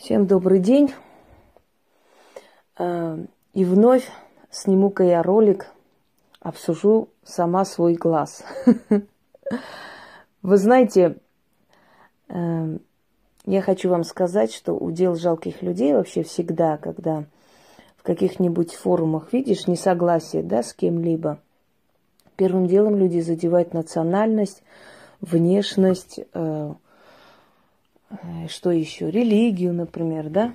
Всем добрый день. А, и вновь сниму-ка я ролик, обсужу сама свой глаз. Вы знаете, а, я хочу вам сказать, что удел жалких людей вообще всегда, когда в каких-нибудь форумах видишь несогласие да, с кем-либо, первым делом люди задевают национальность, внешность, Э, что еще? Религию, например, да?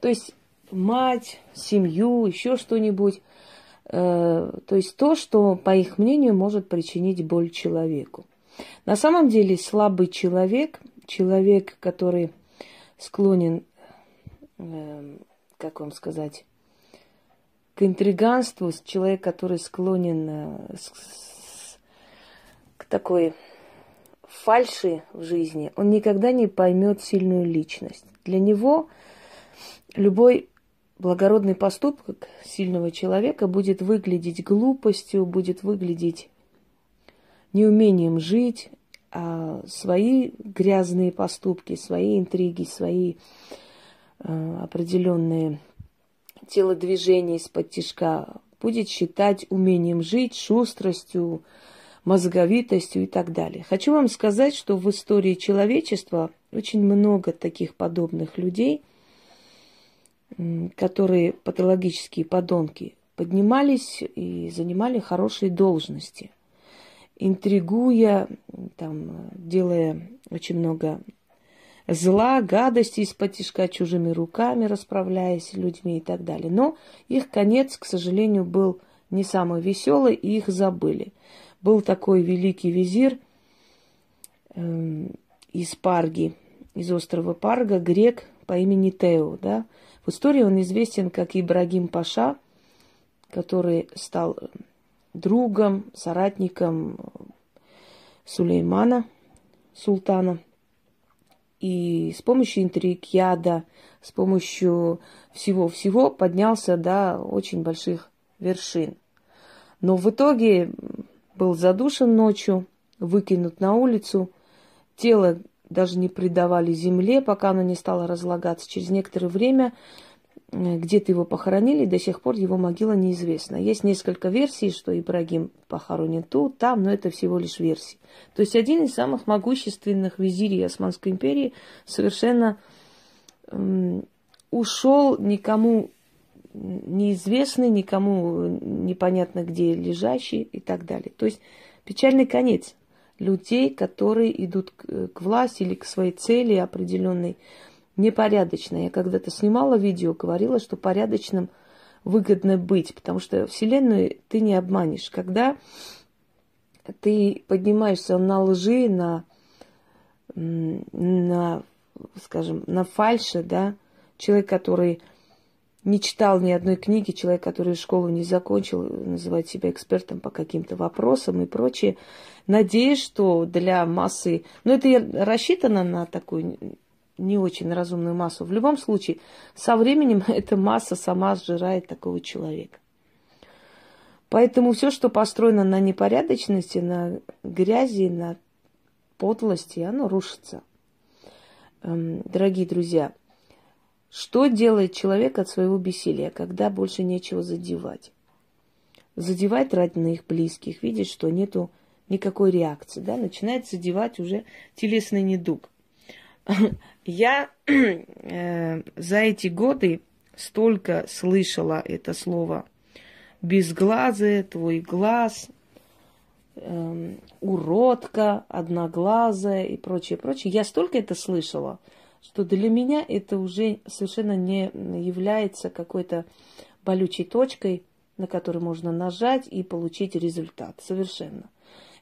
То есть мать, семью, еще что-нибудь. Э, то есть то, что, по их мнению, может причинить боль человеку. На самом деле слабый человек, человек, который склонен, э, как вам сказать, к интриганству, человек, который склонен к такой фальши в жизни, он никогда не поймет сильную личность. Для него любой благородный поступок сильного человека будет выглядеть глупостью, будет выглядеть неумением жить, а свои грязные поступки, свои интриги, свои э, определенные телодвижения из-под тяжка будет считать умением жить, шустростью, мозговитостью и так далее. Хочу вам сказать, что в истории человечества очень много таких подобных людей, которые патологические подонки, поднимались и занимали хорошие должности, интригуя, там, делая очень много зла, гадости из-под тяжка чужими руками, расправляясь с людьми и так далее. Но их конец, к сожалению, был не самый веселый, и их забыли. Был такой великий визирь э, из Парги, из острова Парга, грек по имени Тео. Да? В истории он известен как Ибрагим Паша, который стал другом, соратником Сулеймана, султана. И с помощью интриг, яда, с помощью всего-всего поднялся до очень больших вершин. Но в итоге был задушен ночью, выкинут на улицу. Тело даже не придавали земле, пока оно не стало разлагаться. Через некоторое время э, где-то его похоронили, до сих пор его могила неизвестна. Есть несколько версий, что Ибрагим похоронен тут, там, но это всего лишь версии. То есть один из самых могущественных визирей Османской империи совершенно ушел никому неизвестный, никому непонятно где лежащий и так далее. То есть печальный конец людей, которые идут к, власти или к своей цели определенной непорядочно. Я когда-то снимала видео, говорила, что порядочным выгодно быть, потому что Вселенную ты не обманешь. Когда ты поднимаешься на лжи, на, на скажем, на фальше, да, человек, который не читал ни одной книги, человек, который школу не закончил, называет себя экспертом по каким-то вопросам и прочее. Надеюсь, что для массы... Ну, это рассчитано на такую не очень разумную массу. В любом случае, со временем эта масса сама сжирает такого человека. Поэтому все, что построено на непорядочности, на грязи, на подлости, оно рушится. Эм, дорогие друзья, что делает человек от своего бессилия, когда больше нечего задевать? Задевать родных, близких, видит, что нету никакой реакции, да, начинает задевать уже телесный недуг. Я э, за эти годы столько слышала это слово безглазые, твой глаз, э, уродка, одноглазая и прочее, прочее. Я столько это слышала – что для меня это уже совершенно не является какой-то болючей точкой, на которую можно нажать и получить результат. Совершенно.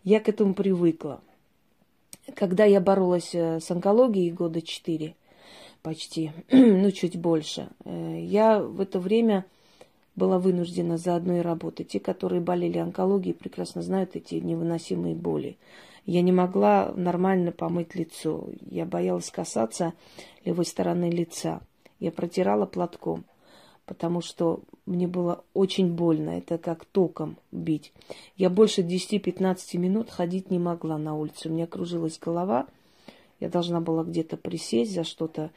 Я к этому привыкла. Когда я боролась э, с онкологией года четыре, почти, ну чуть больше, э, я в это время была вынуждена заодно и работать. Те, которые болели онкологией, прекрасно знают эти невыносимые боли. Я не могла нормально помыть лицо. Я боялась касаться левой стороны лица. Я протирала платком, потому что мне было очень больно. Это как током бить. Я больше 10-15 минут ходить не могла на улицу. У меня кружилась голова. Я должна была где-то присесть за что-то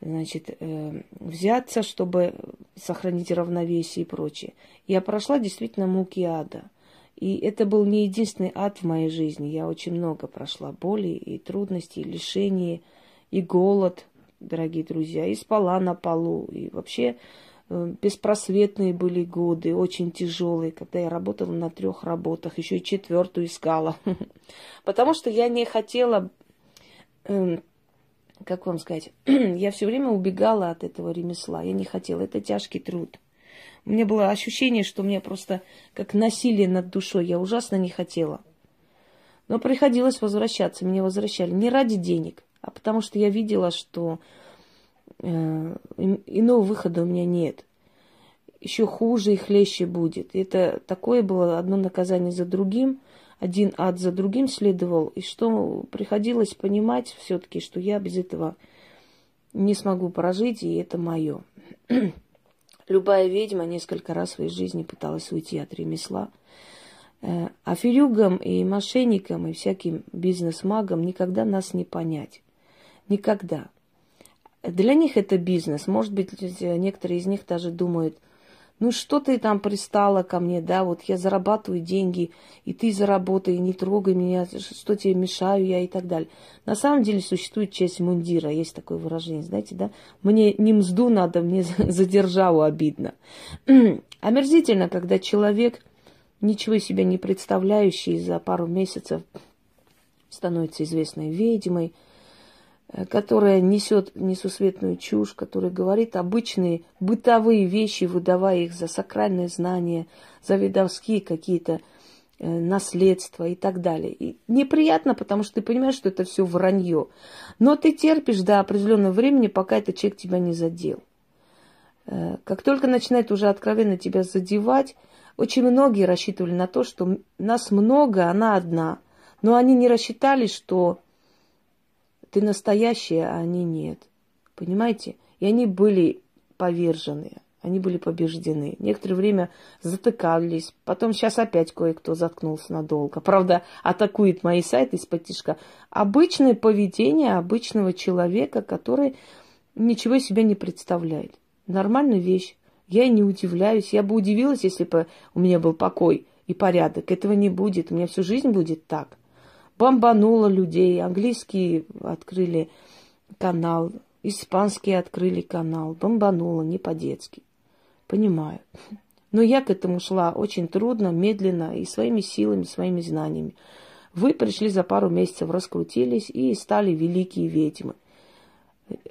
значит, э, взяться, чтобы сохранить равновесие и прочее. Я прошла действительно муки ада. И это был не единственный ад в моей жизни. Я очень много прошла боли и трудностей, и лишений, и голод, дорогие друзья, и спала на полу, и вообще э, беспросветные были годы, очень тяжелые, когда я работала на трех работах, еще и четвертую искала. Потому что я не хотела эм, как вам сказать, я все время убегала от этого ремесла. Я не хотела. Это тяжкий труд. У меня было ощущение, что меня просто как насилие над душой. Я ужасно не хотела. Но приходилось возвращаться. Меня возвращали не ради денег, а потому что я видела, что э, иного выхода у меня нет. Еще хуже и хлеще будет. Это такое было одно наказание за другим – один ад за другим следовал, и что приходилось понимать все-таки, что я без этого не смогу прожить, и это мое. Любая ведьма несколько раз в своей жизни пыталась уйти от ремесла. Э, а филюгам и мошенникам, и всяким бизнес-магам никогда нас не понять. Никогда. Для них это бизнес. Может быть, некоторые из них даже думают – ну что ты там пристала ко мне, да, вот я зарабатываю деньги, и ты заработай, не трогай меня, что тебе мешаю я и так далее. На самом деле существует честь мундира, есть такое выражение, знаете, да? Мне не мзду надо, мне за обидно. Омерзительно, когда человек, ничего себя не представляющий, за пару месяцев становится известной ведьмой, которая несет несусветную чушь, которая говорит обычные бытовые вещи, выдавая их за сакральные знания, за видовские какие-то э, наследства и так далее. И неприятно, потому что ты понимаешь, что это все вранье. Но ты терпишь до определенного времени, пока этот человек тебя не задел. Э, как только начинает уже откровенно тебя задевать, очень многие рассчитывали на то, что нас много, она одна. Но они не рассчитали, что ты настоящая, а они нет. Понимаете? И они были повержены, они были побеждены. Некоторое время затыкались, потом сейчас опять кое-кто заткнулся надолго. Правда, атакует мои сайты из-под. Обычное поведение обычного человека, который ничего себе не представляет. Нормальная вещь. Я не удивляюсь. Я бы удивилась, если бы у меня был покой и порядок. Этого не будет. У меня всю жизнь будет так бомбануло людей. Английские открыли канал, испанские открыли канал. Бомбануло, не по-детски. Понимаю. Но я к этому шла очень трудно, медленно и своими силами, своими знаниями. Вы пришли за пару месяцев, раскрутились и стали великие ведьмы,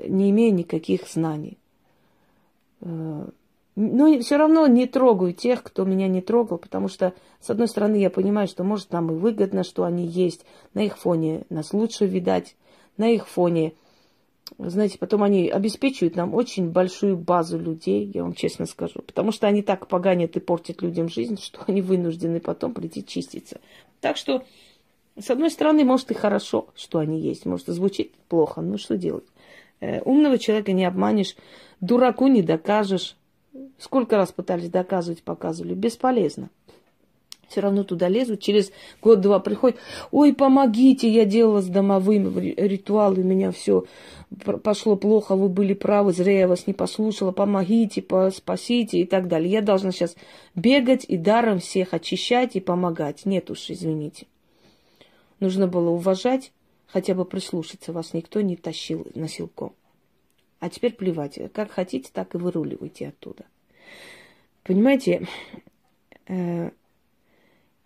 не имея никаких знаний. Но все равно не трогаю тех, кто меня не трогал, потому что, с одной стороны, я понимаю, что, может, нам и выгодно, что они есть. На их фоне нас лучше видать. На их фоне, знаете, потом они обеспечивают нам очень большую базу людей, я вам честно скажу. Потому что они так поганят и портят людям жизнь, что они вынуждены потом прийти чиститься. Так что, с одной стороны, может и хорошо, что они есть. Может, звучит плохо, но что делать? Э, умного человека не обманешь, дураку не докажешь. Сколько раз пытались доказывать, показывали. Бесполезно. Все равно туда лезут. Через год-два приходят. Ой, помогите, я делала с домовым ритуал, у меня все пошло плохо, вы были правы, зря я вас не послушала, помогите, спасите и так далее. Я должна сейчас бегать и даром всех очищать и помогать. Нет уж, извините. Нужно было уважать, хотя бы прислушаться. Вас никто не тащил на силком. А теперь плевать. Как хотите, так и выруливайте оттуда. Понимаете? Э,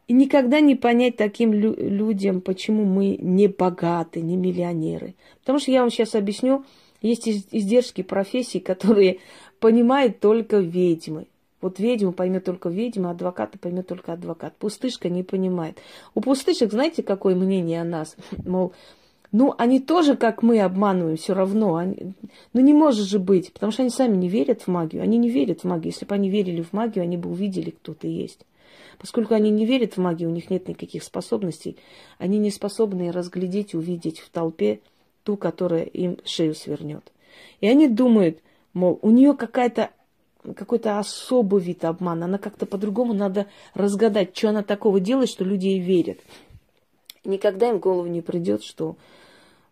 и никогда не понять таким лю- людям, почему мы не богаты, не миллионеры. Потому что я вам сейчас объясню, есть издержки профессий, которые понимают только ведьмы. Вот ведьму поймет только ведьма, адвоката поймет только адвокат. Пустышка не понимает. У пустышек, знаете, какое мнение о нас? Мол, ну, они тоже, как мы, обманываем все равно. Они... Ну, не может же быть, потому что они сами не верят в магию. Они не верят в магию. Если бы они верили в магию, они бы увидели, кто ты есть. Поскольку они не верят в магию, у них нет никаких способностей, они не способны разглядеть, увидеть в толпе ту, которая им шею свернет. И они думают, мол, у нее какая-то какой-то особый вид обмана, она как-то по-другому надо разгадать, что она такого делает, что люди ей верят. Никогда им в голову не придет, что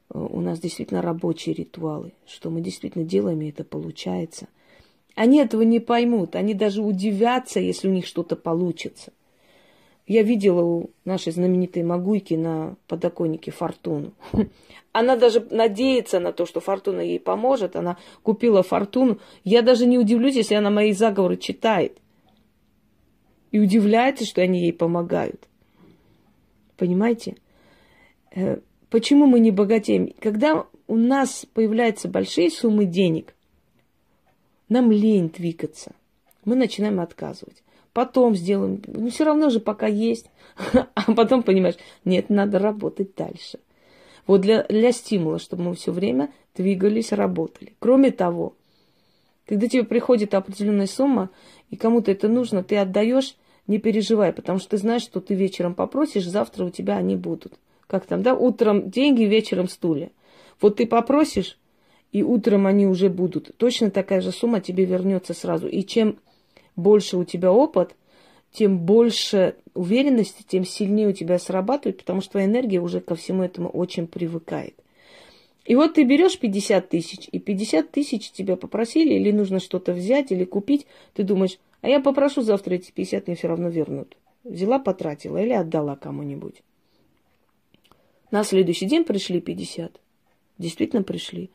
у нас действительно рабочие ритуалы, что мы действительно делаем, и это получается. Они этого не поймут, они даже удивятся, если у них что-то получится. Я видела у нашей знаменитой Магуйки на подоконнике фортуну. Она даже надеется на то, что фортуна ей поможет. Она купила фортуну. Я даже не удивлюсь, если она мои заговоры читает. И удивляется, что они ей помогают. Понимаете? Почему мы не богатеем? Когда у нас появляются большие суммы денег, нам лень двигаться. Мы начинаем отказывать. Потом сделаем. Ну, все равно же пока есть. А потом понимаешь, нет, надо работать дальше. Вот для, для стимула, чтобы мы все время двигались, работали. Кроме того, когда тебе приходит определенная сумма, и кому-то это нужно, ты отдаешь, не переживай, потому что ты знаешь, что ты вечером попросишь, завтра у тебя они будут. Как там, да? Утром деньги, вечером стулья. Вот ты попросишь, и утром они уже будут. Точно такая же сумма тебе вернется сразу. И чем больше у тебя опыт, тем больше уверенности, тем сильнее у тебя срабатывает, потому что твоя энергия уже ко всему этому очень привыкает. И вот ты берешь 50 тысяч, и 50 тысяч тебя попросили, или нужно что-то взять, или купить. Ты думаешь, а я попрошу завтра эти 50, мне все равно вернут. Взяла, потратила или отдала кому-нибудь. На следующий день пришли 50. Действительно пришли.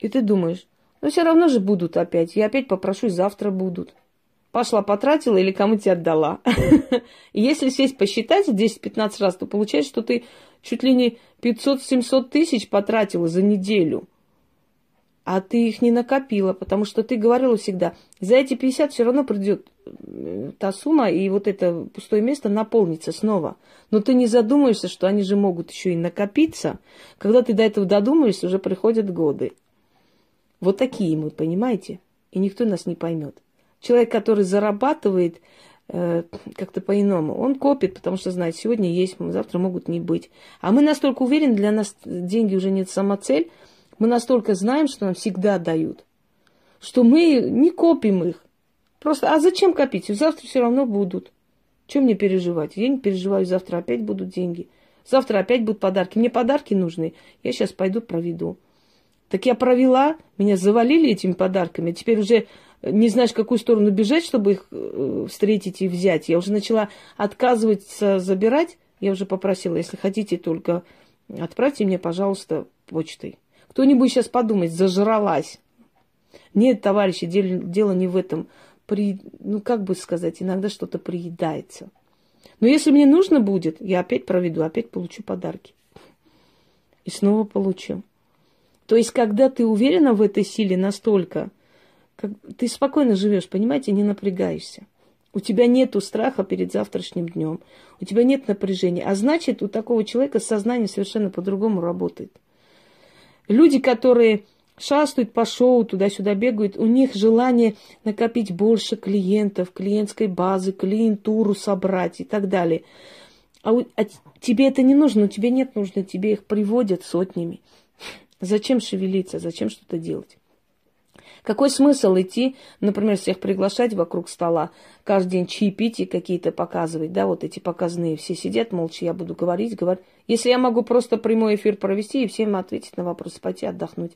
И ты думаешь, ну все равно же будут опять. Я опять попрошу, завтра будут. Пошла, потратила или кому тебе отдала. И если сесть посчитать 10-15 раз, то получается, что ты чуть ли не 500-700 тысяч потратила за неделю. А ты их не накопила, потому что ты говорила всегда, за эти 50 все равно придет та сумма, и вот это пустое место наполнится снова. Но ты не задумаешься, что они же могут еще и накопиться. Когда ты до этого додумаешься, уже приходят годы. Вот такие мы, понимаете? И никто нас не поймет. Человек, который зарабатывает э, как-то по-иному, он копит, потому что знает, сегодня есть, завтра могут не быть. А мы настолько уверены, для нас деньги уже нет самоцель, мы настолько знаем, что нам всегда дают, что мы не копим их. Просто, а зачем копить? Завтра все равно будут. Чем мне переживать? Я не переживаю, завтра опять будут деньги. Завтра опять будут подарки. Мне подарки нужны. Я сейчас пойду проведу. Так я провела, меня завалили этими подарками, теперь уже не знаешь, в какую сторону бежать, чтобы их э, встретить и взять. Я уже начала отказываться забирать. Я уже попросила, если хотите, только отправьте мне, пожалуйста, почтой. Кто-нибудь сейчас подумает, зажралась. Нет, товарищи, дело, дело не в этом. При, ну, как бы сказать, иногда что-то приедается. Но если мне нужно будет, я опять проведу, опять получу подарки. И снова получу. То есть, когда ты уверена в этой силе настолько, как, ты спокойно живешь, понимаете, не напрягаешься. У тебя нет страха перед завтрашним днем. У тебя нет напряжения. А значит, у такого человека сознание совершенно по-другому работает. Люди, которые шастают по шоу, туда-сюда бегают, у них желание накопить больше клиентов, клиентской базы, клиентуру собрать и так далее. А, у, а тебе это не нужно, тебе нет нужно, тебе их приводят сотнями. Зачем шевелиться, зачем что-то делать? Какой смысл идти, например, всех приглашать вокруг стола, каждый день чаепитие какие-то показывать, да, вот эти показные все сидят молча, я буду говорить, говорить. Если я могу просто прямой эфир провести и всем ответить на вопросы, пойти отдохнуть,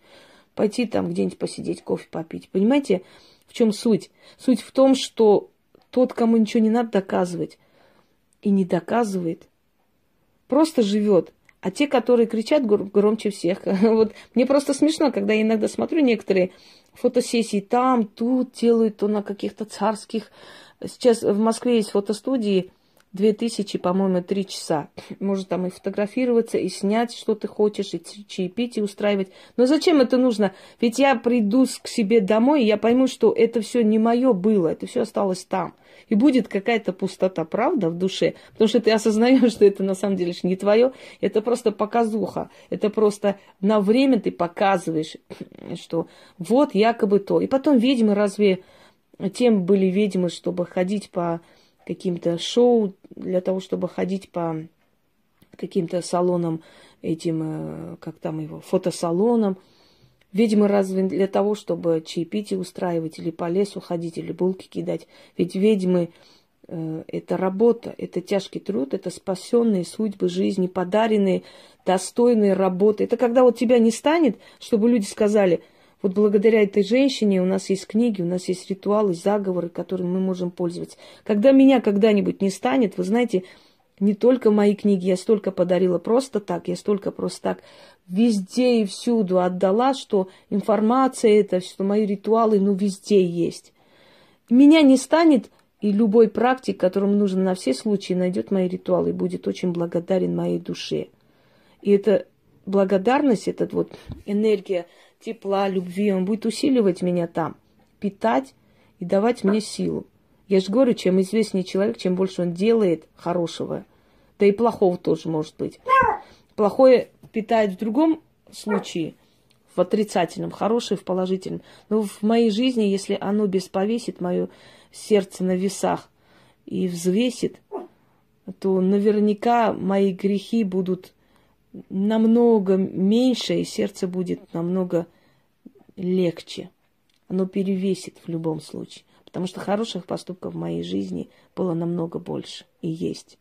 пойти там где-нибудь посидеть, кофе попить. Понимаете, в чем суть? Суть в том, что тот, кому ничего не надо доказывать, и не доказывает, просто живет. А те, которые кричат громче всех. Вот мне просто смешно, когда я иногда смотрю некоторые фотосессии там, тут делают, то на каких-то царских. Сейчас в Москве есть фотостудии, две тысячи, по-моему, три часа. Можно там и фотографироваться, и снять, что ты хочешь, и чаепитие устраивать. Но зачем это нужно? Ведь я приду к себе домой, и я пойму, что это все не мое было, это все осталось там. И будет какая-то пустота, правда, в душе? Потому что ты осознаешь, что это на самом деле не твое, это просто показуха. Это просто на время ты показываешь, что вот якобы то. И потом ведьмы разве тем были ведьмы, чтобы ходить по каким-то шоу, для того, чтобы ходить по каким-то салонам, этим, э, как там его, фотосалонам. Ведьмы разве для того, чтобы чаепитие устраивать, или по лесу ходить, или булки кидать. Ведь ведьмы Э, это работа, это тяжкий труд, это спасенные судьбы жизни, подаренные достойные работы. Это когда вот тебя не станет, чтобы люди сказали, вот благодаря этой женщине у нас есть книги, у нас есть ритуалы, заговоры, которыми мы можем пользоваться. Когда меня когда-нибудь не станет, вы знаете, не только мои книги, я столько подарила просто так, я столько просто так везде и всюду отдала, что информация это, что мои ритуалы, ну, везде есть. Меня не станет, и любой практик, которому нужно на все случаи, найдет мои ритуалы и будет очень благодарен моей душе. И эта благодарность, эта вот энергия тепла, любви, он будет усиливать меня там, питать и давать мне силу. Я же говорю, чем известнее человек, чем больше он делает хорошего, да и плохого тоже может быть. Плохое питает в другом случае, в отрицательном, хорошее в положительном. Но в моей жизни, если оно бесповесит мое сердце на весах и взвесит, то наверняка мои грехи будут намного меньше, и сердце будет намного легче. Оно перевесит в любом случае. Потому что хороших поступков в моей жизни было намного больше и есть.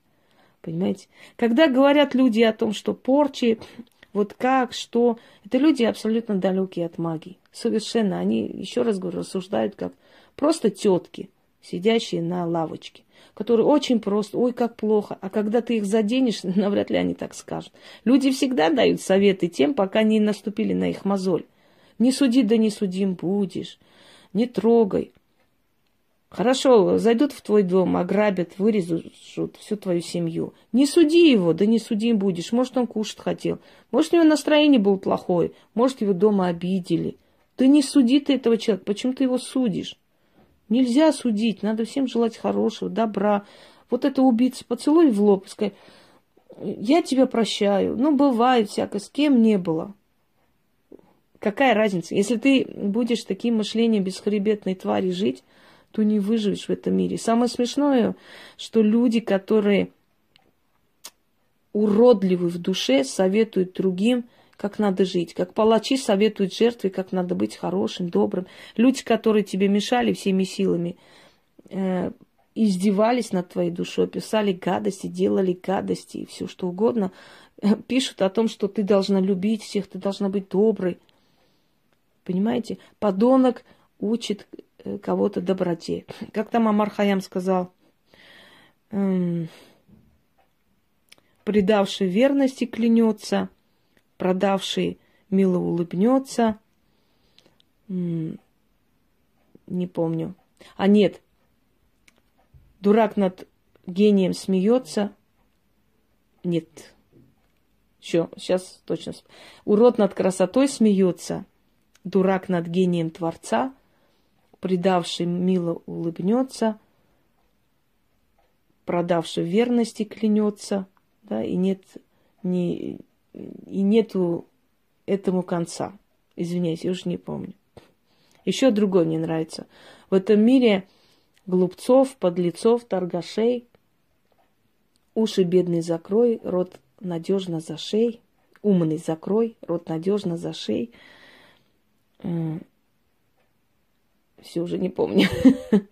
Понимаете? Когда говорят люди о том, что порчи, вот как, что, это люди абсолютно далекие от магии. Совершенно. Они, еще раз говорю, рассуждают как просто тетки, сидящие на лавочке, которые очень просто, ой, как плохо. А когда ты их заденешь, навряд ли они так скажут. Люди всегда дают советы тем, пока не наступили на их мозоль. Не суди, да не судим будешь. Не трогай. Хорошо, зайдут в твой дом, ограбят, вырежут всю твою семью. Не суди его, да не судим будешь. Может, он кушать хотел. Может, у него настроение было плохое. Может, его дома обидели. Ты не суди ты этого человека. Почему ты его судишь? Нельзя судить. Надо всем желать хорошего, добра. Вот это убийца поцелуй в лоб и сказать, я тебя прощаю. Ну, бывает всякое, с кем не было. Какая разница? Если ты будешь таким мышлением бесхребетной твари жить, то не выживешь в этом мире. Самое смешное, что люди, которые уродливы в душе, советуют другим, как надо жить. Как палачи советуют жертве, как надо быть хорошим, добрым. Люди, которые тебе мешали всеми силами, э, издевались над твоей душой, писали гадости, делали гадости и все что угодно, э, пишут о том, что ты должна любить всех, ты должна быть доброй. Понимаете? Подонок учит Э, кого-то доброте. Как там Амар Хаям сказал, эм, предавший верности клянется, продавший мило улыбнется. Не помню. А нет, дурак над гением смеется. Нет. Все, сейчас точно. Урод над красотой смеется. Дурак над гением Творца – предавший мило улыбнется, продавший верности клянется, да, и нет, не, и нету этому конца. Извиняюсь, я уже не помню. Еще другой мне нравится. В этом мире глупцов, подлецов, торгашей, уши бедный закрой, рот надежно за шей, умный закрой, рот надежно за шей, все уже не помню.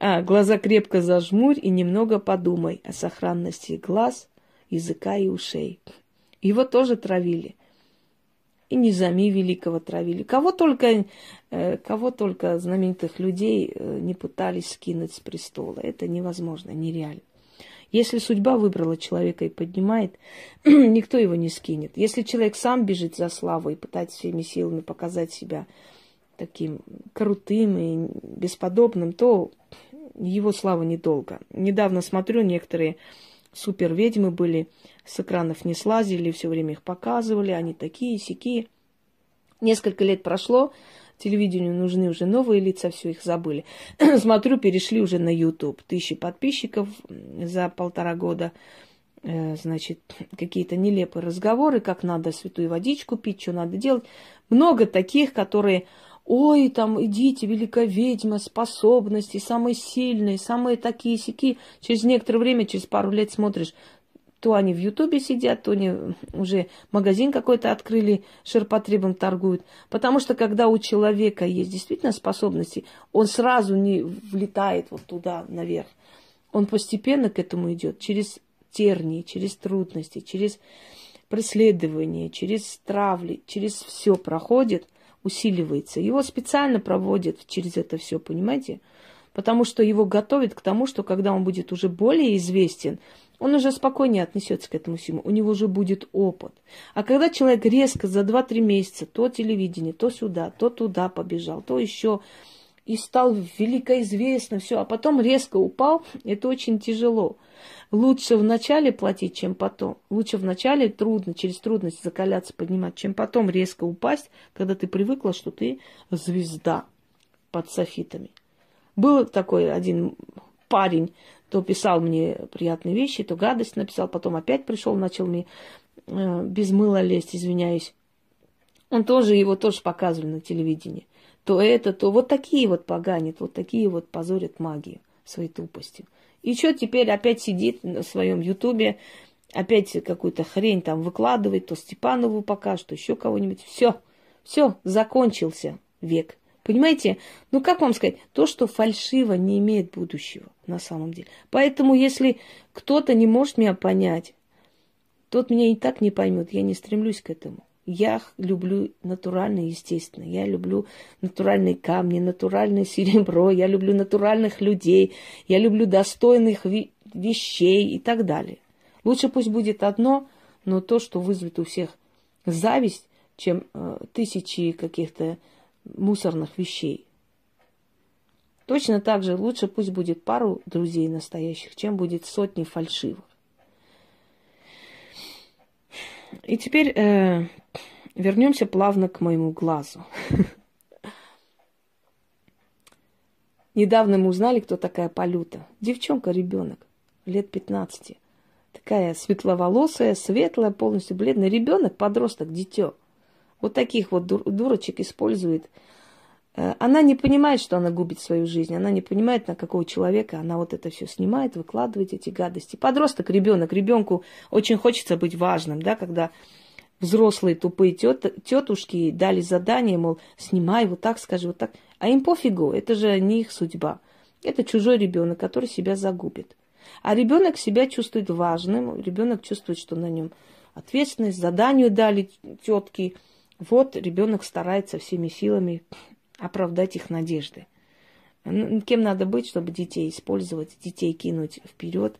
А, глаза крепко зажмурь и немного подумай о сохранности глаз, языка и ушей. Его тоже травили. И Низами Великого травили. Кого только, э, кого только знаменитых людей э, не пытались скинуть с престола. Это невозможно, нереально. Если судьба выбрала человека и поднимает, никто его не скинет. Если человек сам бежит за славой и пытается всеми силами показать себя таким крутым и бесподобным, то его слава недолго. Недавно смотрю, некоторые супер ведьмы были, с экранов не слазили, все время их показывали, они такие, сякие. Несколько лет прошло, телевидению нужны уже новые лица, все их забыли. Смотрю, перешли уже на YouTube. Тысячи подписчиков за полтора года. Э, значит, какие-то нелепые разговоры, как надо святую водичку пить, что надо делать. Много таких, которые, ой, там, идите, великая ведьма, способности, самые сильные, самые такие сики. Через некоторое время, через пару лет смотришь, То они в Ютубе сидят, то они уже магазин какой-то открыли, ширпотребом торгуют. Потому что когда у человека есть действительно способности, он сразу не влетает вот туда наверх. Он постепенно к этому идет, через тернии, через трудности, через преследование, через травли, через все проходит, усиливается. Его специально проводят через это все, понимаете? Потому что его готовят к тому, что когда он будет уже более известен, он уже спокойнее отнесется к этому всему, у него уже будет опыт. А когда человек резко за 2-3 месяца то телевидение, то сюда, то туда побежал, то еще и стал великоизвестным, все, а потом резко упал, это очень тяжело. Лучше вначале платить, чем потом. Лучше вначале трудно, через трудность закаляться, поднимать, чем потом резко упасть, когда ты привыкла, что ты звезда под софитами. Был такой один парень, то писал мне приятные вещи, то гадость написал, потом опять пришел, начал мне э, без мыла лезть, извиняюсь. Он тоже, его тоже показывали на телевидении. То это, то вот такие вот поганят, вот такие вот позорят магию своей тупостью. И что теперь опять сидит на своем ютубе, опять какую-то хрень там выкладывает, то Степанову покажет, то еще кого-нибудь. Все, все, закончился век. Понимаете? Ну, как вам сказать? То, что фальшиво, не имеет будущего на самом деле. Поэтому, если кто-то не может меня понять, тот меня и так не поймет. Я не стремлюсь к этому. Я люблю натурально, естественно. Я люблю натуральные камни, натуральное серебро. Я люблю натуральных людей. Я люблю достойных вещей и так далее. Лучше пусть будет одно, но то, что вызовет у всех зависть, чем э, тысячи каких-то мусорных вещей. Точно так же лучше пусть будет пару друзей настоящих, чем будет сотни фальшивых. И теперь э, вернемся плавно к моему глазу. Недавно мы узнали, кто такая Полюта. Девчонка, ребенок, лет 15. Такая светловолосая, светлая, полностью бледная. Ребенок, подросток, дитё. Вот таких вот дур- дурочек использует. Э, она не понимает, что она губит свою жизнь. Она не понимает, на какого человека она вот это все снимает, выкладывает эти гадости. Подросток, ребенок, ребенку очень хочется быть важным, да, когда взрослые тупые тет, тетушки дали задание, мол, снимай вот так, скажи вот так. А им пофигу, это же не их судьба. Это чужой ребенок, который себя загубит. А ребенок себя чувствует важным, ребенок чувствует, что на нем ответственность, заданию дали тетки, вот ребенок старается всеми силами оправдать их надежды. Кем надо быть, чтобы детей использовать, детей кинуть вперед,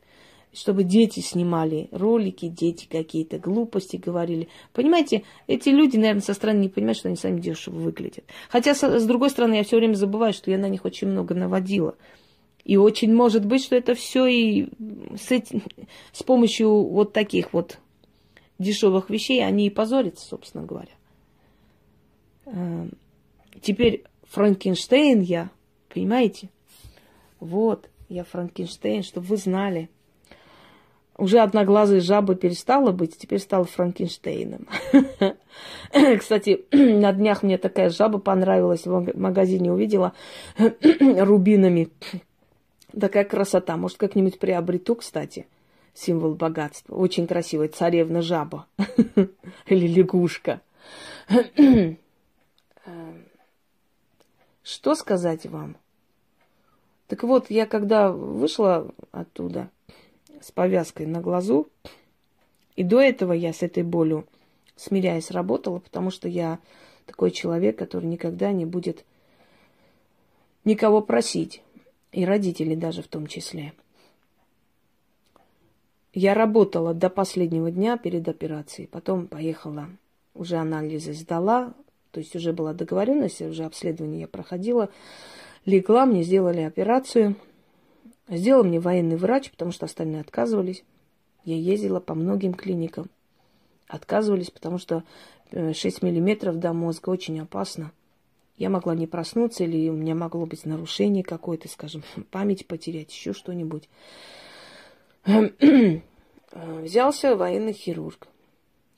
чтобы дети снимали ролики, дети какие-то глупости говорили. Понимаете, эти люди, наверное, со стороны не понимают, что они сами дешево выглядят. Хотя, с другой стороны, я все время забываю, что я на них очень много наводила. И очень может быть, что это все и с, этим, с помощью вот таких вот дешевых вещей они и позорятся, собственно говоря. Эм, теперь Франкенштейн я, понимаете? Вот, я Франкенштейн, чтобы вы знали. Уже одноглазая жаба перестала быть, теперь стала Франкенштейном. Кстати, на днях мне такая жаба понравилась, в магазине увидела рубинами. Такая красота. Может, как-нибудь приобрету, кстати, символ богатства. Очень красивая царевна жаба. Или лягушка. Что сказать вам? Так вот, я когда вышла оттуда с повязкой на глазу, и до этого я с этой болью, смиряясь, работала, потому что я такой человек, который никогда не будет никого просить, и родителей даже в том числе. Я работала до последнего дня перед операцией, потом поехала, уже анализы сдала, то есть уже была договоренность, уже обследование я проходила. Легла, мне сделали операцию. Сделал мне военный врач, потому что остальные отказывались. Я ездила по многим клиникам. Отказывались, потому что 6 э, миллиметров до мозга очень опасно. Я могла не проснуться, или у меня могло быть нарушение какое-то, скажем, память потерять, еще что-нибудь. Взялся военный хирург.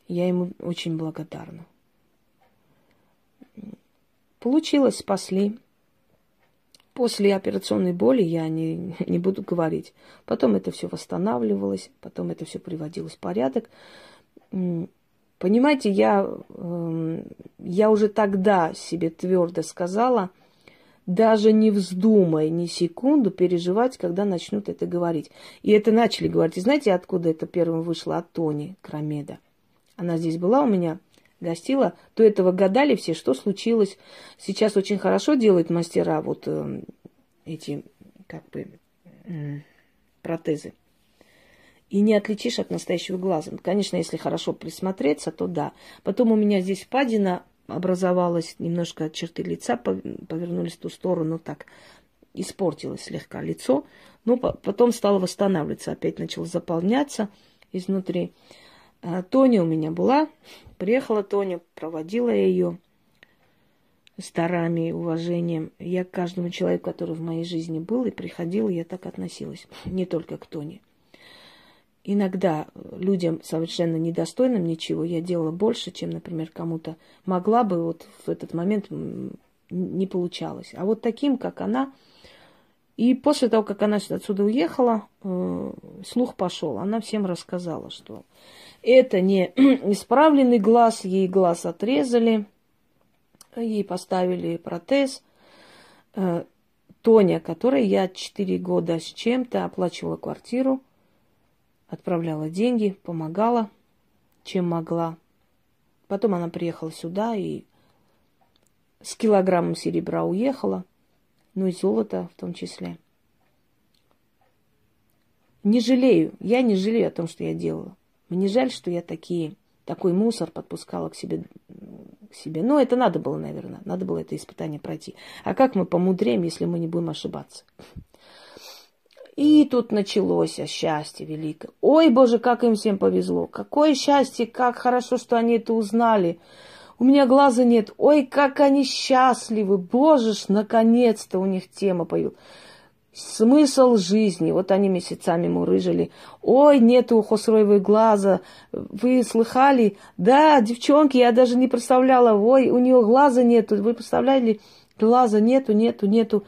Я ему очень благодарна. Получилось, спасли. После операционной боли я не, не буду говорить. Потом это все восстанавливалось, потом это все приводилось в порядок. Понимаете, я, эм, я уже тогда себе твердо сказала, даже не вздумай ни секунду переживать, когда начнут это говорить. И это начали говорить. И знаете, откуда это первым вышло? От Тони Крамеда. Она здесь была у меня, гостила. До этого гадали все, что случилось. Сейчас очень хорошо делают мастера вот э, эти, как бы, э, протезы и не отличишь от настоящего глаза. Конечно, если хорошо присмотреться, то да. Потом у меня здесь падина образовалась, немножко черты лица повернулись в ту сторону, так испортилось слегка лицо, но потом стало восстанавливаться, опять начало заполняться изнутри. А Тоня у меня была, приехала Тоня, проводила ее с дарами, уважением. Я к каждому человеку, который в моей жизни был и приходил, я так относилась, не только к Тоне иногда людям совершенно недостойным ничего я делала больше, чем, например, кому-то могла бы, вот в этот момент не получалось. А вот таким, как она, и после того, как она отсюда уехала, э, слух пошел. Она всем рассказала, что это не исправленный глаз, ей глаз отрезали, ей поставили протез. Э, Тоня, которой я 4 года с чем-то оплачивала квартиру, отправляла деньги, помогала, чем могла. Потом она приехала сюда и с килограммом серебра уехала, ну и золото в том числе. Не жалею, я не жалею о том, что я делала. Мне жаль, что я такие, такой мусор подпускала к себе, к себе. Но это надо было, наверное, надо было это испытание пройти. А как мы помудреем, если мы не будем ошибаться? И тут началось счастье великое. Ой, Боже, как им всем повезло. Какое счастье, как хорошо, что они это узнали. У меня глаза нет. Ой, как они счастливы. Боже ж, наконец-то у них тема появилась. Смысл жизни. Вот они месяцами мурыжили. Ой, нету у Хосроевой глаза. Вы слыхали? Да, девчонки, я даже не представляла. Ой, у нее глаза нету. Вы представляли? Глаза нету, нету, нету.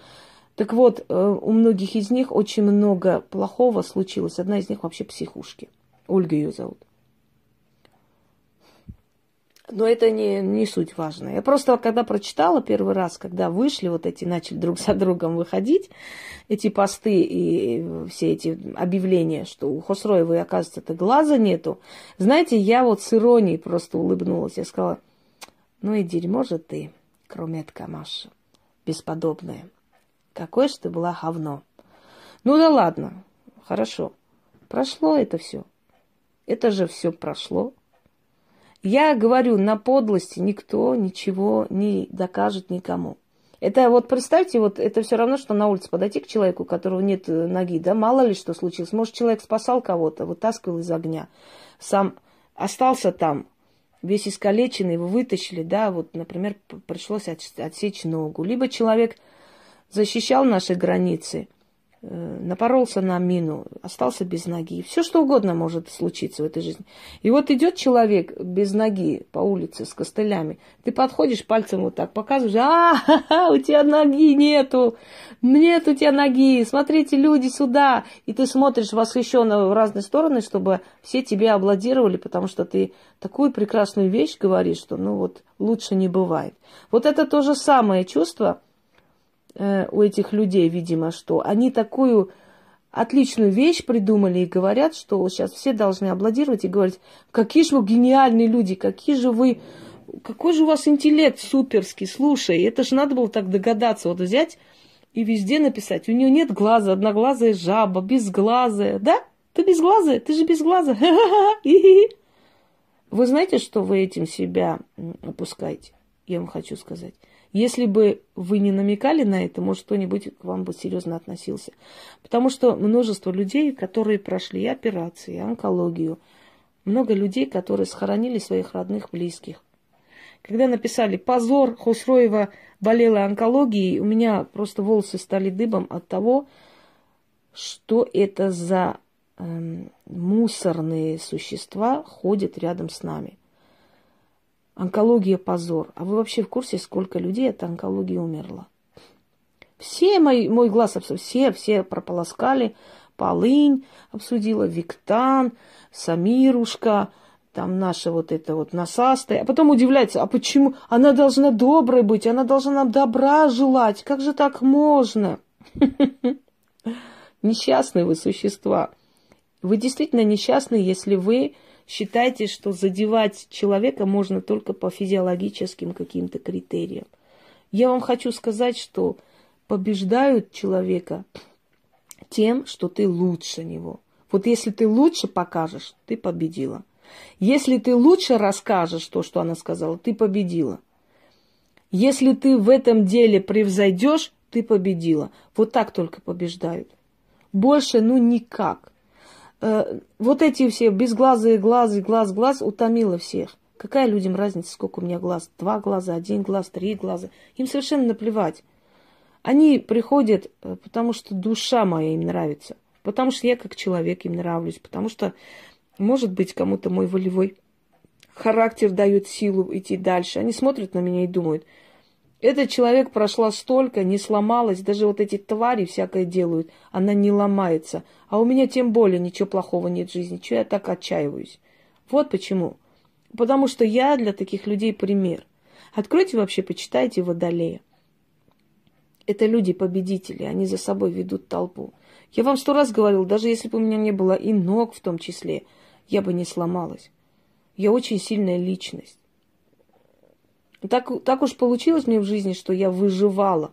Так вот, э, у многих из них очень много плохого случилось. Одна из них вообще психушки. Ольга ее зовут. Но это не, не суть важно. Я просто, когда прочитала первый раз, когда вышли вот эти, начали друг за другом выходить, эти посты и все эти объявления, что у Хосроевой, оказывается, это глаза нету. Знаете, я вот с иронией просто улыбнулась. Я сказала, ну и дерьмо же ты, крометка Маша, бесподобная. Какое же ты была говно. Ну да ладно, хорошо. Прошло это все. Это же все прошло. Я говорю, на подлости никто ничего не докажет никому. Это вот представьте, вот это все равно, что на улице подойти к человеку, у которого нет э, ноги, да, мало ли что случилось. Может, человек спасал кого-то, вытаскивал из огня, сам остался там, весь искалеченный, его вытащили, да, вот, например, пришлось отсечь ногу. Либо человек защищал наши границы, напоролся на мину, остался без ноги. Все что угодно может случиться в этой жизни. И вот идет человек без ноги по улице с костылями. Ты подходишь пальцем вот так, показываешь, а, у тебя ноги нету, нет у тебя ноги, смотрите, люди сюда. И ты смотришь восхищенно в разные стороны, чтобы все тебя аплодировали, потому что ты такую прекрасную вещь говоришь, что ну вот лучше не бывает. Вот это то же самое чувство – э, у этих людей, видимо, что они такую отличную вещь придумали и говорят, что сейчас все должны аплодировать и говорить, какие же вы гениальные люди, какие же вы, какой же у вас интеллект суперский, слушай, это же надо было так догадаться, вот взять и везде написать, у нее нет глаза, одноглазая жаба, безглазая, да? Ты безглазая, ты же безглазая. Вы знаете, что вы этим себя опускаете? Я вам хочу сказать. Если бы вы не намекали на это, может, кто-нибудь к вам бы серьезно относился. Потому что множество людей, которые прошли операции, онкологию, много людей, которые схоронили своих родных, близких. Когда написали «Позор, Хусроева болела онкологией», у меня просто волосы стали дыбом от того, что это за э, мусорные существа ходят рядом с нами. Онкология – позор. А вы вообще в курсе, сколько людей от онкологии умерло? Все мои, мой глаз все, все прополоскали. Полынь обсудила, Виктан, Самирушка, там наша вот эта вот насастая. А потом удивляется, а почему? Она должна доброй быть, она должна нам добра желать. Как же так можно? Несчастные вы существа. Вы действительно несчастны, если вы считаете, что задевать человека можно только по физиологическим каким-то критериям. Я вам хочу сказать, что побеждают человека тем, что ты лучше него. Вот если ты лучше покажешь, ты победила. Если ты лучше расскажешь то, что она сказала, ты победила. Если ты в этом деле превзойдешь, ты победила. Вот так только побеждают. Больше, ну, никак. Э, вот эти все безглазые глазы, глаз, глаз утомило всех. Какая людям разница, сколько у меня глаз? Два глаза, один глаз, три глаза. Им совершенно наплевать. Они приходят, э, потому что душа моя им нравится. Потому что я как человек им нравлюсь. Потому что, может быть, кому-то мой волевой характер дает силу идти дальше. Они смотрят на меня и думают, этот человек прошла столько, не сломалась, даже вот эти твари всякое делают, она не ломается. А у меня тем более ничего плохого нет в жизни. Чего я так отчаиваюсь? Вот почему. Потому что я для таких людей пример. Откройте вообще, почитайте Водолея. Это люди-победители, они за собой ведут толпу. Я вам сто раз говорил, даже если бы у меня не было и ног в том числе, я бы не сломалась. Я очень сильная личность. Так, так уж получилось мне в жизни, что я выживала.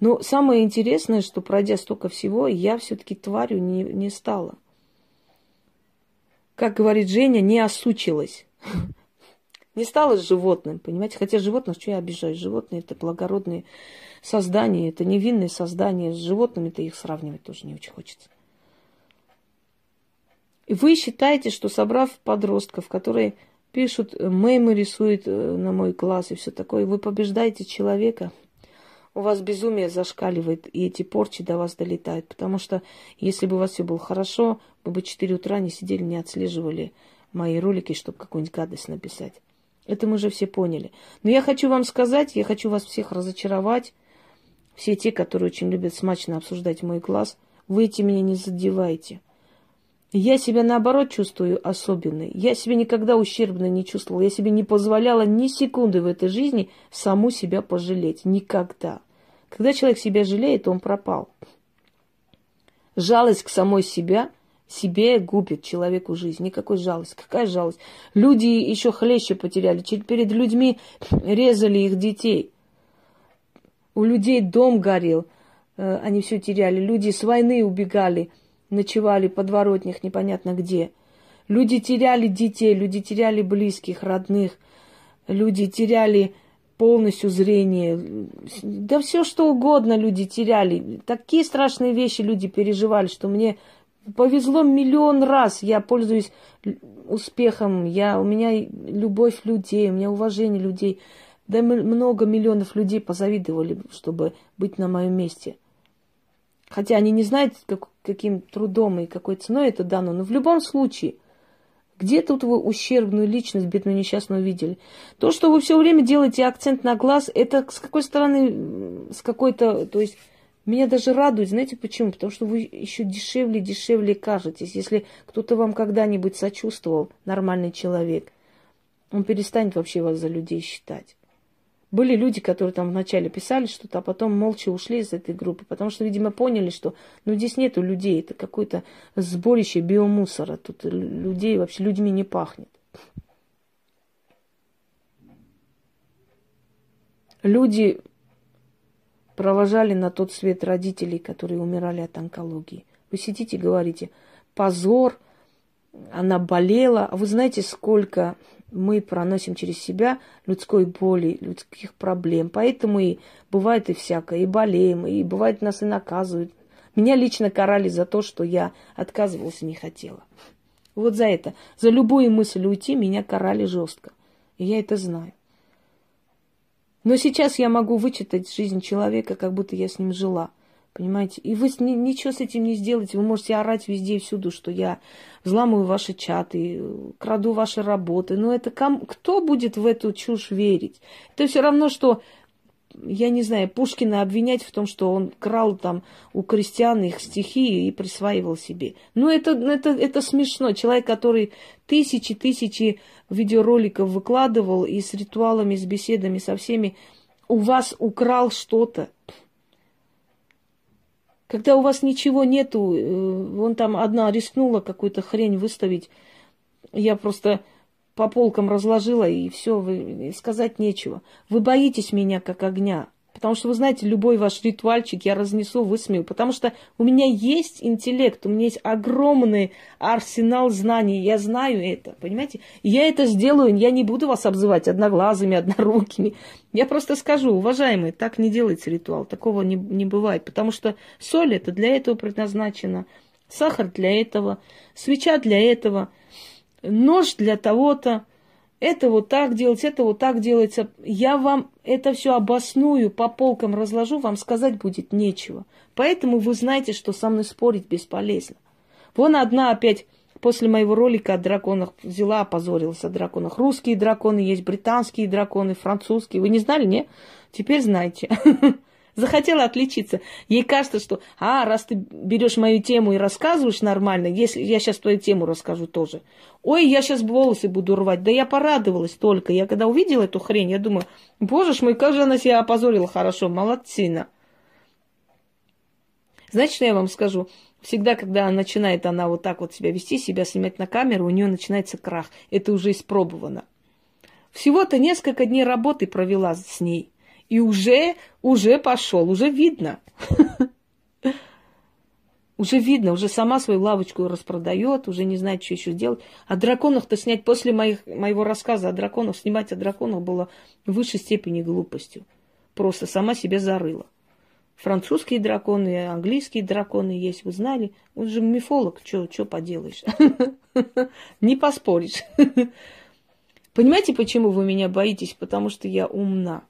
Но самое интересное, что пройдя столько всего, я все-таки тварью не, не стала. Как говорит Женя, не осучилась. Не стала животным, понимаете? Хотя животных, что я обижаюсь? Животные это благородные создания, это невинные создания. С животными-то их сравнивать тоже не очень хочется. И вы считаете, что собрав подростков, которые пишут, мемы рисуют э, на мой глаз и все такое, вы побеждаете человека, у вас безумие зашкаливает, и эти порчи до вас долетают. Потому что если бы у вас все было хорошо, вы бы 4 утра не сидели, не отслеживали мои ролики, чтобы какую-нибудь гадость написать. Это мы же все поняли. Но я хочу вам сказать, я хочу вас всех разочаровать. Все те, которые очень любят смачно обсуждать мой глаз, вы эти меня не задеваете. Я себя наоборот чувствую особенной. Я себя никогда ущербно не чувствовала. Я себе не позволяла ни секунды в этой жизни саму себя пожалеть. Никогда. Когда человек себя жалеет, он пропал. Жалость к самой себя себе губит человеку жизнь. Никакой жалости. Какая жалость? Люди еще хлеще потеряли. Перед людьми резали их детей. У людей дом горел. Э, они все теряли. Люди с войны убегали. Ночевали подворотнях непонятно где. Люди теряли детей, люди теряли близких, родных. Люди теряли полностью зрение. Да все что угодно люди теряли. Такие страшные вещи люди переживали, что мне повезло миллион раз. Я пользуюсь успехом, я, у меня любовь людей, у меня уважение людей. Да много миллионов людей позавидовали, чтобы быть на моем месте. Хотя они не знают, как, каким трудом и какой ценой это дано. Но в любом случае, где тут вы ущербную личность, бедную несчастную видели? То, что вы все время делаете акцент на глаз, это с какой стороны, с какой-то, то есть меня даже радует, знаете почему? Потому что вы еще дешевле, дешевле кажетесь. Если кто-то вам когда-нибудь сочувствовал, нормальный человек, он перестанет вообще вас за людей считать. Были люди, которые там вначале писали что-то, а потом молча ушли из этой группы, потому что, видимо, поняли, что ну здесь нету людей, это какое-то сборище биомусора, тут людей вообще людьми не пахнет. Люди провожали на тот свет родителей, которые умирали от онкологии. Вы сидите и говорите, позор, она болела. А вы знаете, сколько мы проносим через себя людской боли, людских проблем. Поэтому и бывает и всякое, и болеем, и бывает нас и наказывают. Меня лично карали за то, что я отказывалась и не хотела. Вот за это. За любую мысль уйти меня карали жестко. И я это знаю. Но сейчас я могу вычитать жизнь человека, как будто я с ним жила. Понимаете? И вы ничего с этим не сделаете. Вы можете орать везде и всюду, что я взламываю ваши чаты, краду ваши работы. Но это ком... кто будет в эту чушь верить? Это все равно, что я не знаю, Пушкина обвинять в том, что он крал там у крестьян их стихи и присваивал себе. Ну, это, это, это смешно. Человек, который тысячи-тысячи видеороликов выкладывал и с ритуалами, с беседами, со всеми, у вас украл что-то. Когда у вас ничего нету, э, вон там одна рискнула какую-то хрень выставить, я просто по полкам разложила, и все, сказать нечего. Вы боитесь меня как огня. Потому что, вы знаете, любой ваш ритуальчик я разнесу, высмею. Потому что у меня есть интеллект, у меня есть огромный арсенал знаний. Я знаю это, понимаете? я это сделаю, я не буду вас обзывать одноглазыми, однорукими. Я просто скажу, уважаемые, так не делается ритуал. Такого не, не бывает. Потому что соль это для этого предназначена, сахар для этого, свеча для этого – нож для того-то, это вот так делать, это вот так делается. Я вам это все обосную, по полкам разложу, вам сказать будет нечего. Поэтому вы знаете, что со мной спорить бесполезно. Вон одна опять после моего ролика о драконах взяла, опозорилась о драконах. Русские драконы есть, британские драконы, французские. Вы не знали, не? Теперь знаете. захотела отличиться. Ей кажется, что, а, раз ты берешь мою тему и рассказываешь нормально, если я сейчас твою тему расскажу тоже. Ой, я сейчас волосы буду рвать. Да я порадовалась только. Я когда увидела эту хрень, я думаю, боже ж мой, как же она себя опозорила хорошо, молодцина. Знаете, что я вам скажу? Всегда, когда начинает она вот так вот себя вести, себя снимать на камеру, у нее начинается крах. Это уже испробовано. Всего-то несколько дней работы провела с ней. И уже, уже пошел, уже видно. Уже видно, уже сама свою лавочку распродает, уже не знает, что еще делать. О драконах-то снять после моих, моего рассказа о драконах, снимать о драконах было в высшей степени глупостью. Просто сама себя зарыла. Французские драконы, английские драконы есть, вы знали. Он же мифолог, что поделаешь? Не поспоришь. Понимаете, почему вы меня боитесь? Потому что я умна.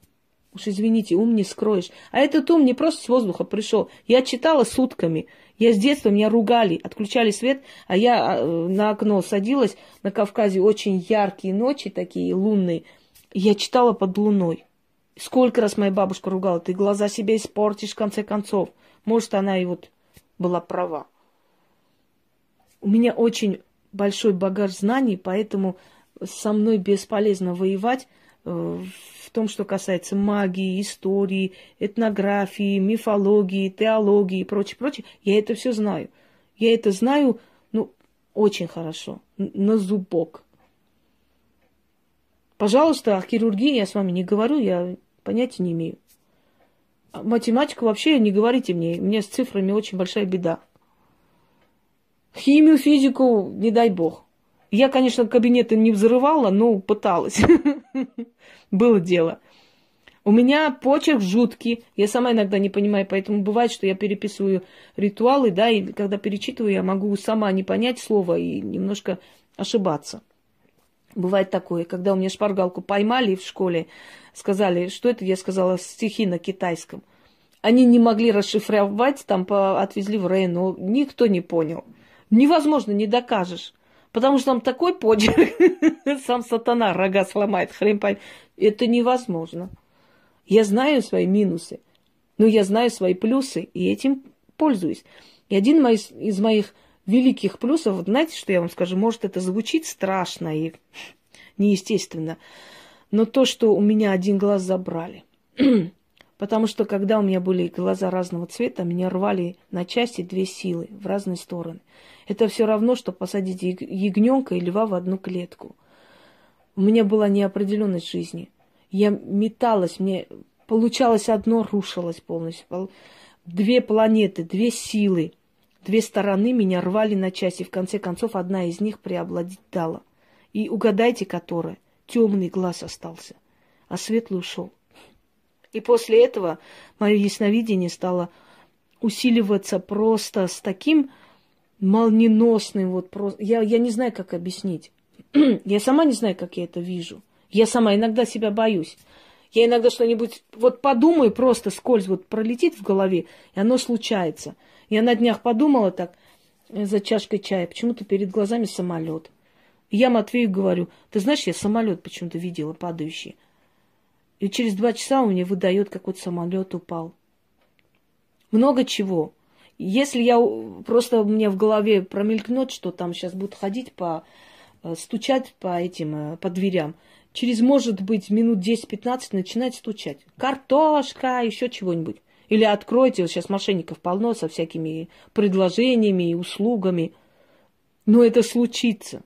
Уж извините, ум не скроешь. А этот ум не просто с воздуха пришел. Я читала сутками. Я с детства меня ругали, отключали свет, а я а, на окно садилась. На Кавказе очень яркие ночи такие, лунные. Я читала под луной. Сколько раз моя бабушка ругала, ты глаза себе испортишь в конце концов. Может, она и вот была права. У меня очень большой багаж знаний, поэтому со мной бесполезно воевать э, в том, что касается магии, истории, этнографии, мифологии, теологии и прочее, прочее, я это все знаю. Я это знаю, ну, очень хорошо, на зубок. Пожалуйста, о хирургии я с вами не говорю, я понятия не имею. А математику вообще не говорите мне, меня с цифрами очень большая беда. Химию, физику, не дай бог. Я, конечно, кабинеты не взрывала, но пыталась. Было дело. У меня почерк жуткий. Я сама иногда не понимаю, поэтому бывает, что я переписываю ритуалы, да, и когда перечитываю, я могу сама не понять слово и немножко ошибаться. Бывает такое, когда у меня шпаргалку поймали в школе, сказали, что это, я сказала стихи на китайском. Они не могли расшифровать, там отвезли в Рейн, но никто не понял. Невозможно, не докажешь. Потому что там такой почерк, сам сатана рога сломает, хрен поймет. Это невозможно. Я знаю свои минусы, но я знаю свои плюсы, и этим пользуюсь. И один из моих великих плюсов, вот знаете, что я вам скажу, может, это звучит страшно и неестественно, но то, что у меня один глаз забрали. Потому что когда у меня были глаза разного цвета, меня рвали на части две силы в разные стороны. Это все равно, что посадить ягненка и льва в одну клетку. У меня была неопределенность жизни. Я металась, мне получалось одно, рушилось полностью. Две планеты, две силы, две стороны меня рвали на части. В конце концов, одна из них преобладала. И угадайте, которая. Темный глаз остался, а светлый ушел. И после этого мое ясновидение стало усиливаться просто с таким молниеносным, вот просто. Я, я не знаю, как объяснить. я сама не знаю, как я это вижу. Я сама иногда себя боюсь. Я иногда что-нибудь вот подумаю, просто скользь вот пролетит в голове, и оно случается. Я на днях подумала так, э, за чашкой чая, почему-то перед глазами самолет. Я Матвею говорю, ты знаешь, я самолет почему-то видела падающий. И через два часа у меня выдает, как вот самолет упал. Много чего. Если я просто меня в голове промелькнет, что там сейчас будут ходить по э, стучать по этим, э, по дверям, через, может быть, минут 10-15 начинать стучать. Картошка, еще чего-нибудь. Или откройте, сейчас мошенников полно со всякими предложениями и услугами. Но это случится.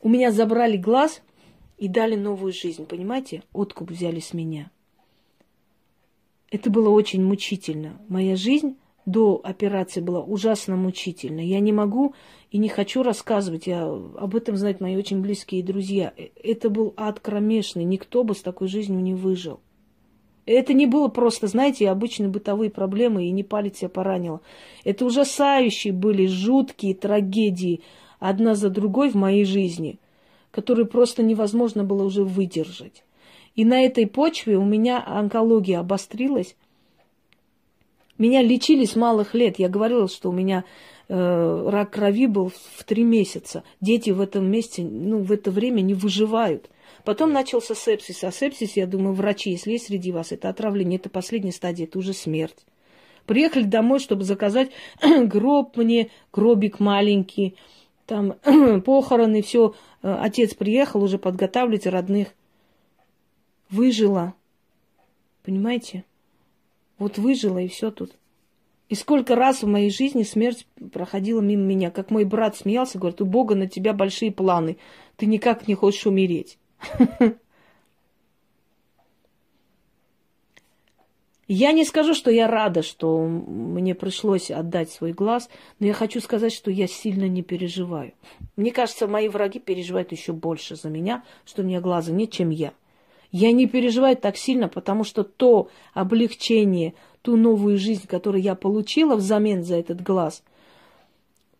У меня забрали глаз и дали новую жизнь, понимаете? Откуп взяли с меня. Это было очень мучительно. Моя жизнь до операции была ужасно мучительна. Я не могу и не хочу рассказывать. Я, об этом знают мои очень близкие друзья. Э, это был ад кромешный. Никто бы с такой жизнью не выжил. Это не было просто, знаете, обычные бытовые проблемы, и не палец себя поранило. Это ужасающие были жуткие трагедии, одна за другой в моей жизни, которые просто невозможно было уже выдержать. И на этой почве у меня онкология обострилась. Меня лечили с малых лет. Я говорила, что у меня э, рак крови был в три месяца. Дети в этом месте, ну, в это время не выживают. Потом начался сепсис. А сепсис, я думаю, врачи, если есть среди вас, это отравление, это последняя стадия, это уже смерть. Приехали домой, чтобы заказать гроб мне, гробик маленький, там похороны, все. Э, отец приехал уже подготавливать родных выжила. Понимаете? Вот выжила и все тут. И сколько раз в моей жизни смерть проходила мимо меня. Как мой брат смеялся, говорит, у Бога на тебя большие планы. Ты никак не хочешь умереть. Я не скажу, что я рада, что мне пришлось отдать свой глаз, но я хочу сказать, что я сильно не переживаю. Мне кажется, мои враги переживают еще больше за меня, что у меня глаза нет, чем я. Я не переживаю так сильно, потому что то облегчение, ту новую жизнь, которую я получила взамен за этот глаз,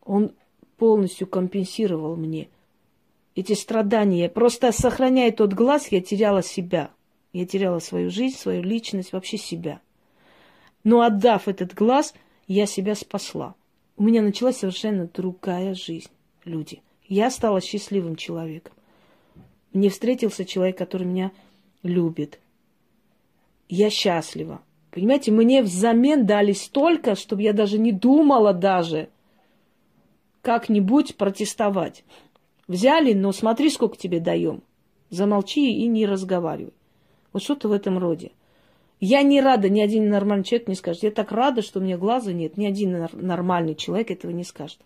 он полностью компенсировал мне эти страдания. Просто сохраняя тот глаз, я теряла себя. Я теряла свою жизнь, свою личность, вообще себя. Но отдав этот глаз, я себя спасла. У меня началась совершенно другая жизнь, люди. Я стала счастливым человеком. Мне встретился человек, который меня любит. Я счастлива. Понимаете, мне взамен дали столько, чтобы я даже не думала даже как-нибудь протестовать. Взяли, но смотри, сколько тебе даем. Замолчи и не разговаривай. Вот что-то в этом роде. Я не рада, ни один нормальный человек не скажет. Я так рада, что у меня глаза нет. Ни один нормальный человек этого не скажет.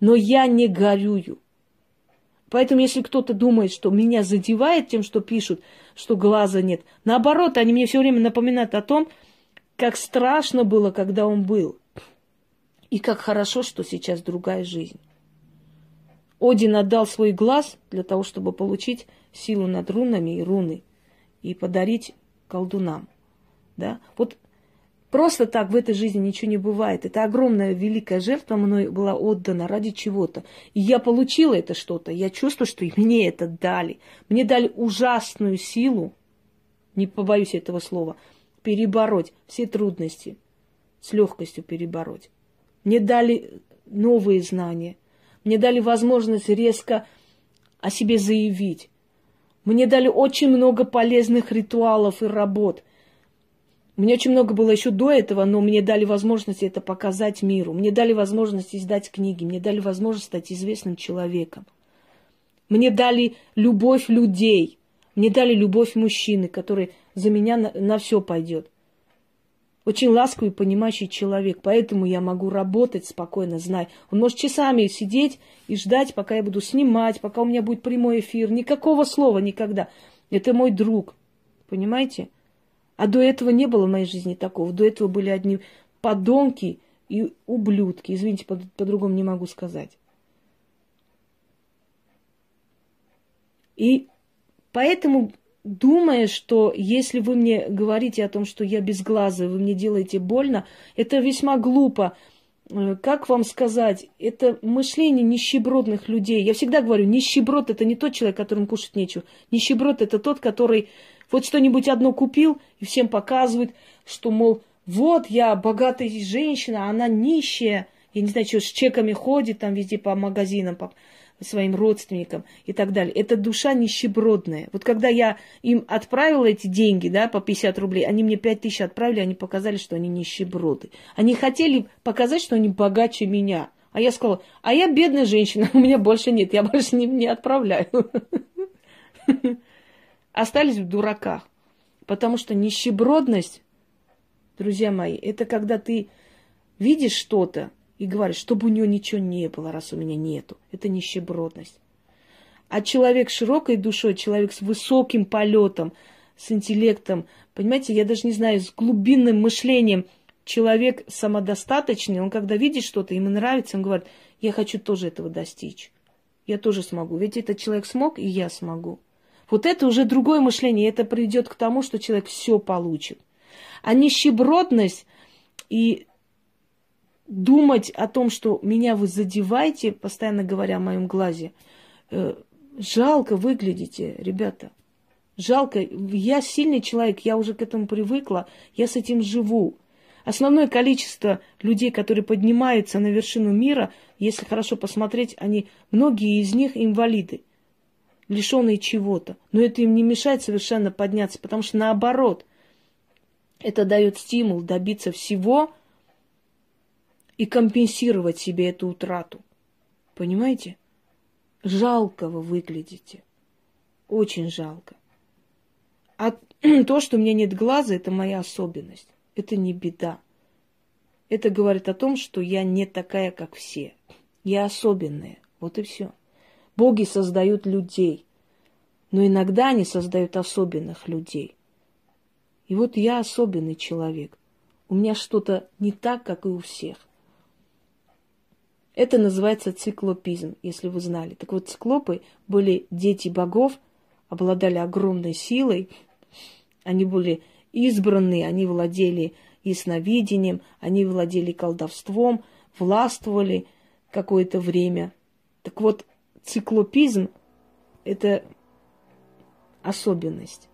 Но я не горюю. Поэтому, если кто-то думает, что меня задевает тем, что пишут, что глаза нет, наоборот, они мне все время напоминают о том, как страшно было, когда он был. И как хорошо, что сейчас другая жизнь. Один отдал свой глаз для того, чтобы получить силу над рунами и руны и подарить колдунам. Да? Вот Просто так в этой жизни ничего не бывает. Это огромная великая жертва мной была отдана ради чего-то. И я получила это что-то. Я чувствую, что и мне это дали. Мне дали ужасную силу, не побоюсь этого слова, перебороть все трудности, с легкостью перебороть. Мне дали новые знания. Мне дали возможность резко о себе заявить. Мне дали очень много полезных ритуалов и работ – мне очень много было еще до этого, но мне дали возможность это показать миру. Мне дали возможность издать книги, мне дали возможность стать известным человеком. Мне дали любовь людей, мне дали любовь мужчины, который за меня на, на все пойдет. Очень ласковый, понимающий человек, поэтому я могу работать спокойно, зная. Он может часами сидеть и ждать, пока я буду снимать, пока у меня будет прямой эфир. Никакого слова никогда. Это мой друг, понимаете? А до этого не было в моей жизни такого. До этого были одни подонки и ублюдки. Извините, по- по-другому не могу сказать. И поэтому, думая, что если вы мне говорите о том, что я безглазая, вы мне делаете больно, это весьма глупо. Э, как вам сказать, это мышление нищебродных людей. Я всегда говорю, нищеброд это не тот человек, которому кушать нечего. Нищеброд это тот, который вот что-нибудь одно купил и всем показывает, что, мол, вот я богатая женщина, она нищая, я не знаю, что с чеками ходит там везде по магазинам, по, своим родственникам и так далее. Это душа нищебродная. Вот когда я им отправила эти деньги, да, по 50 рублей, они мне 5 тысяч отправили, они показали, что они нищеброды. Они хотели показать, что они богаче меня. А я сказала, а я бедная женщина, у меня больше нет, я больше не, не отправляю. Остались в дураках. Потому что нищебродность, друзья мои, это когда ты видишь что-то, и говорит, чтобы у него ничего не было, раз у меня нету. Это нищебродность. А человек с широкой душой, человек с высоким полетом, с интеллектом, понимаете, я даже не знаю, с глубинным мышлением, человек самодостаточный, он когда видит что-то, ему нравится, он говорит, я хочу тоже этого достичь. Я тоже смогу. Ведь этот человек смог, и я смогу. Вот это уже другое мышление. Это приведет к тому, что человек все получит. А нищебродность и думать о том, что меня вы задеваете, постоянно говоря о моем глазе, э, жалко выглядите, ребята. Жалко. Я сильный человек, я уже к этому привыкла, я с этим живу. Основное количество людей, которые поднимаются на вершину мира, если хорошо посмотреть, они, многие из них инвалиды, лишенные чего-то. Но это им не мешает совершенно подняться, потому что наоборот, это дает стимул добиться всего, и компенсировать себе эту утрату. Понимаете? Жалко вы выглядите. Очень жалко. А то, что у меня нет глаза, это моя особенность. Это не беда. Это говорит о том, что я не такая, как все. Я особенная. Вот и все. Боги создают людей. Но иногда они создают особенных людей. И вот я особенный человек. У меня что-то не так, как и у всех. Это называется циклопизм, если вы знали. Так вот, циклопы были дети богов, обладали огромной силой, они были избранные, они владели ясновидением, они владели колдовством, властвовали какое-то время. Так вот, циклопизм – это особенность.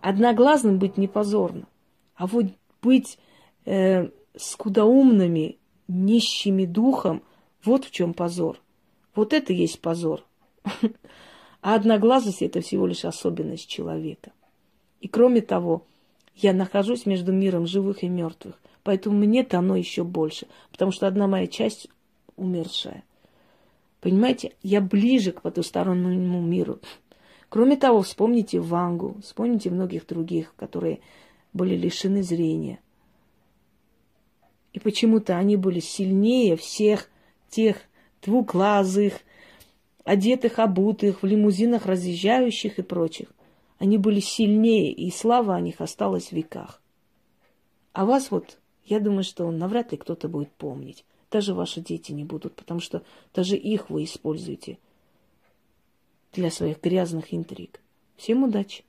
Одноглазным быть не позорно, а вот быть э, скудоумными, нищими духом, вот в чем позор. Вот это есть позор. А одноглазость – это всего лишь особенность человека. И кроме того, я нахожусь между миром живых и мертвых. Поэтому мне дано еще больше. Потому что одна моя часть умершая. Понимаете, я ближе к потустороннему миру. Кроме того, вспомните Вангу, вспомните многих других, которые были лишены зрения – и почему-то они были сильнее всех тех двуглазых, одетых, обутых, в лимузинах разъезжающих и прочих. Они были сильнее, и слава о них осталась в веках. А вас вот, я думаю, что навряд ли кто-то будет помнить. Даже ваши дети не будут, потому что даже их вы используете для своих грязных интриг. Всем удачи!